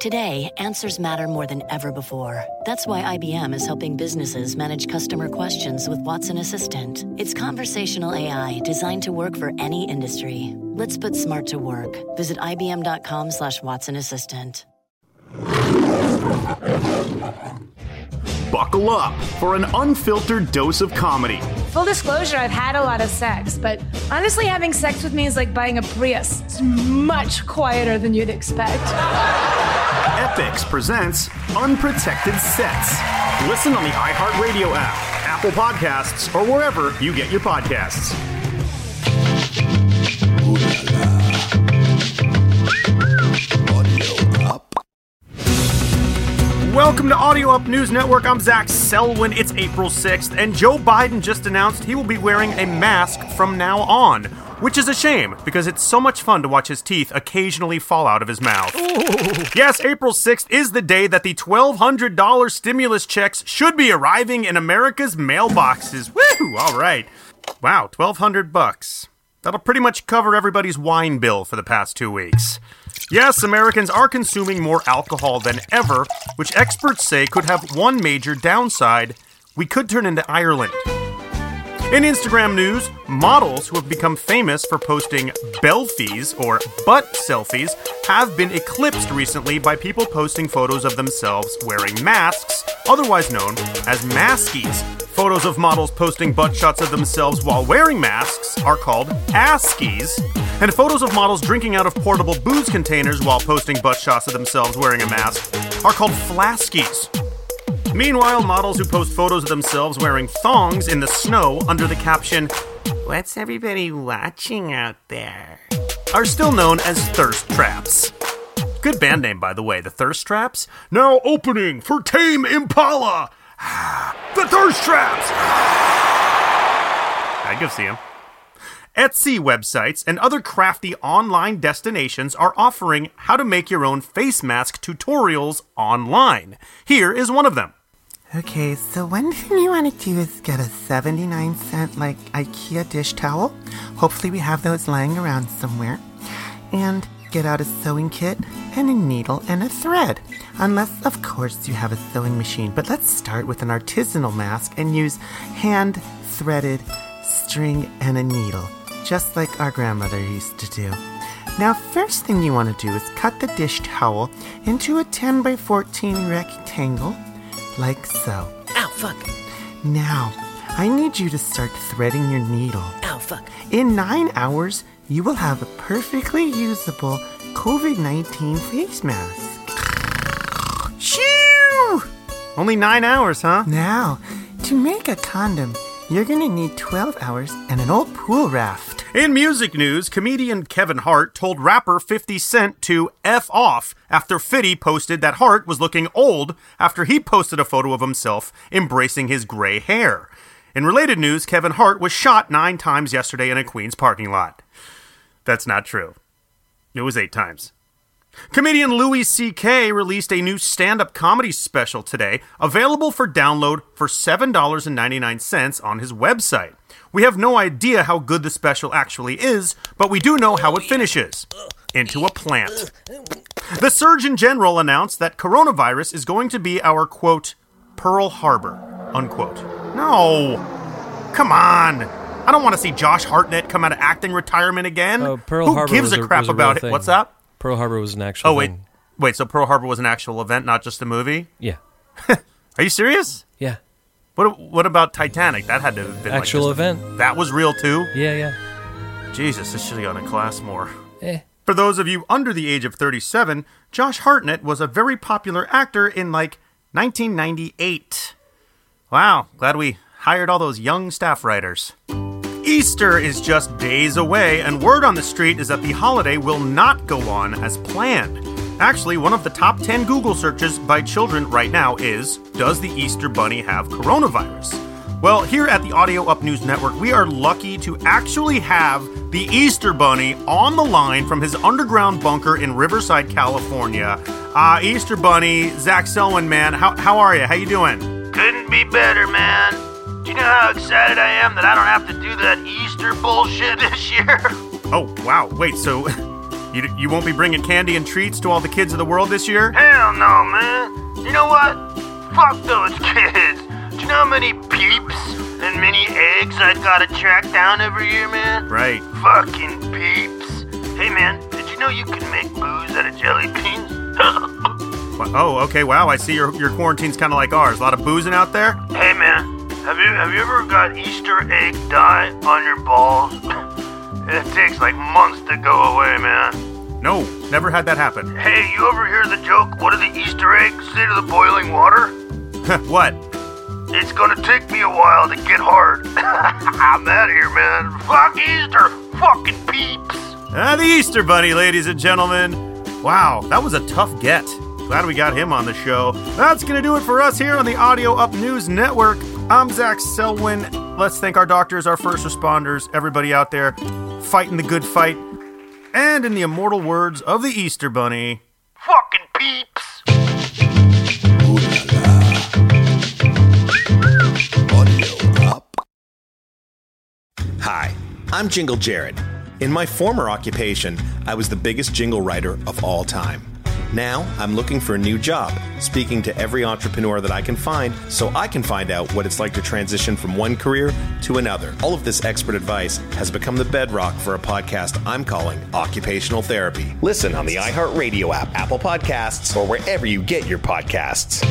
Today, answers matter more than ever before. That's why IBM is helping businesses manage customer questions with Watson Assistant. It's conversational AI designed to work for any industry. Let's put smart to work. Visit IBM.com slash Watson Assistant. Buckle up for an unfiltered dose of comedy. Full disclosure, I've had a lot of sex, but honestly, having sex with me is like buying a Prius. It's much quieter than you'd expect. Epix presents Unprotected Sets. Listen on the iHeartRadio app, Apple Podcasts, or wherever you get your podcasts. Welcome to Audio Up News Network. I'm Zach Selwyn. It's April 6th, and Joe Biden just announced he will be wearing a mask from now on, which is a shame because it's so much fun to watch his teeth occasionally fall out of his mouth. Yes, April 6th is the day that the $1,200 stimulus checks should be arriving in America's mailboxes. Woo! All right. Wow, 1200 bucks. That'll pretty much cover everybody's wine bill for the past two weeks. Yes, Americans are consuming more alcohol than ever, which experts say could have one major downside. We could turn into Ireland. In Instagram news, models who have become famous for posting belfies or butt selfies have been eclipsed recently by people posting photos of themselves wearing masks, otherwise known as maskies. Photos of models posting butt shots of themselves while wearing masks are called askies, and photos of models drinking out of portable booze containers while posting butt shots of themselves wearing a mask are called flaskies. Meanwhile, models who post photos of themselves wearing thongs in the snow under the caption, What's everybody watching out there? are still known as thirst traps. Good band name, by the way, the Thirst Traps. Now opening for Tame Impala! the Thirst Traps! I go see him. Etsy websites and other crafty online destinations are offering how to make your own face mask tutorials online. Here is one of them. Okay, so one thing you want to do is get a 79 cent like IKEA dish towel. Hopefully, we have those lying around somewhere. And get out a sewing kit and a needle and a thread. Unless, of course, you have a sewing machine. But let's start with an artisanal mask and use hand threaded string and a needle, just like our grandmother used to do. Now, first thing you want to do is cut the dish towel into a 10 by 14 rectangle like so. Ow, fuck. Now, I need you to start threading your needle. Ow, fuck. In nine hours, you will have a perfectly usable COVID 19 face mask. Shoo! Only nine hours, huh? Now, to make a condom, you're gonna need 12 hours and an old pool raft. In music news, comedian Kevin Hart told rapper 50 Cent to F off after 50 posted that Hart was looking old after he posted a photo of himself embracing his gray hair. In related news, Kevin Hart was shot nine times yesterday in a Queens parking lot. That's not true. It was eight times. Comedian Louis C.K. released a new stand up comedy special today, available for download for $7.99 on his website. We have no idea how good the special actually is, but we do know how it finishes into a plant. The Surgeon General announced that coronavirus is going to be our quote, Pearl Harbor, unquote. No! Come on! I don't want to see Josh Hartnett come out of acting retirement again. Oh, Pearl Who Harbor gives a a- crap about it? thing. What's up? Pearl Harbor was an actual. Oh wait, thing. wait. So Pearl Harbor was an actual event, not just a movie. Yeah. Are you serious? Yeah. What What about Titanic? That had to have been like, Actual a- event. That was real too. Yeah, yeah. Jesus, this should have gone in class more. Eh. For those of you under the age of 37, Josh Hartnett was a very popular actor in like 1998. Wow, glad we hired all those young staff writers. Easter is just days away, and word on the street is that the holiday will not go on as planned. Actually, one of the top 10 Google searches by children right now is Does the Easter Bunny have coronavirus? Well, here at the Audio Up News Network, we are lucky to actually have the Easter Bunny on the line from his underground bunker in Riverside, California. Uh, Easter Bunny, Zach Selwyn, man, how, how are you? How you doing? Couldn't be better, man. Do you know how excited I am that I don't have to do that Easter bullshit this year? Oh, wow. Wait, so you, you won't be bringing candy and treats to all the kids of the world this year? Hell no, man. You know what? Fuck those kids. Do you know how many peeps and many eggs I gotta track down every year, man? Right. Fucking peeps. Hey, man, did you know you can make booze out of jelly beans? Oh, okay. Wow. I see your your quarantine's kind of like ours. A lot of boozing out there. hey, man, have you have you ever got Easter egg dye on your balls? it takes like months to go away, man. No, never had that happen. Hey, you ever hear the joke? What do the Easter eggs say to the boiling water? what? It's gonna take me a while to get hard. I'm out of here, man. Fuck Easter. Fucking peeps. Ah, the Easter Bunny, ladies and gentlemen. Wow, that was a tough get. Glad we got him on the show. That's gonna do it for us here on the Audio Up News Network. I'm Zach Selwyn. Let's thank our doctors, our first responders, everybody out there fighting the good fight. And in the immortal words of the Easter Bunny, Fucking peeps. Hi, I'm Jingle Jared. In my former occupation, I was the biggest jingle writer of all time. Now, I'm looking for a new job, speaking to every entrepreneur that I can find so I can find out what it's like to transition from one career to another. All of this expert advice has become the bedrock for a podcast I'm calling Occupational Therapy. Listen on the iHeartRadio app, Apple Podcasts, or wherever you get your podcasts.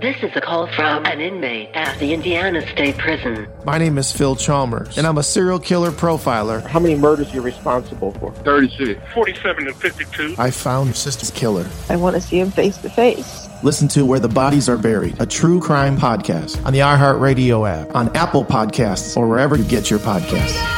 This is a call from an inmate at the Indiana State Prison. My name is Phil Chalmers, and I'm a serial killer profiler. How many murders are you responsible for? 36. 47 and 52. I found Sister's Killer. I want to see him face to face. Listen to Where the Bodies Are Buried, a true crime podcast on the iHeartRadio app, on Apple Podcasts, or wherever you get your podcasts.